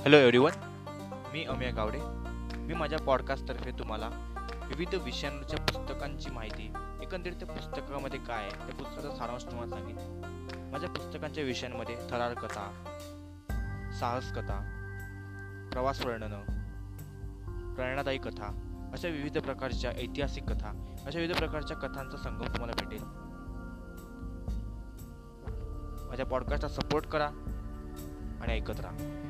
Hello everyone मी अमेय गावडे. मी माझ्या पॉडकास्टतर्फे तुम्हाला विविध विषयांच्या पुस्तकांची माहिती एकंदरीत त्या पुस्तकामध्ये काय आहे त्या पुस्तकाचा सारांश तुम्हाला सांगेन. माझ्या पुस्तकांच्या विषयांमध्ये थरार कथा साहस कथा प्रवास वर्णनं प्रेरणादायी कथा अशा विविध प्रकारच्या ऐतिहासिक कथा अशा विविध प्रकारच्या कथांचा संगम तुम्हाला भेटेल. माझ्या पॉडकास्टला सपोर्ट करा आणि ऐकत राहा.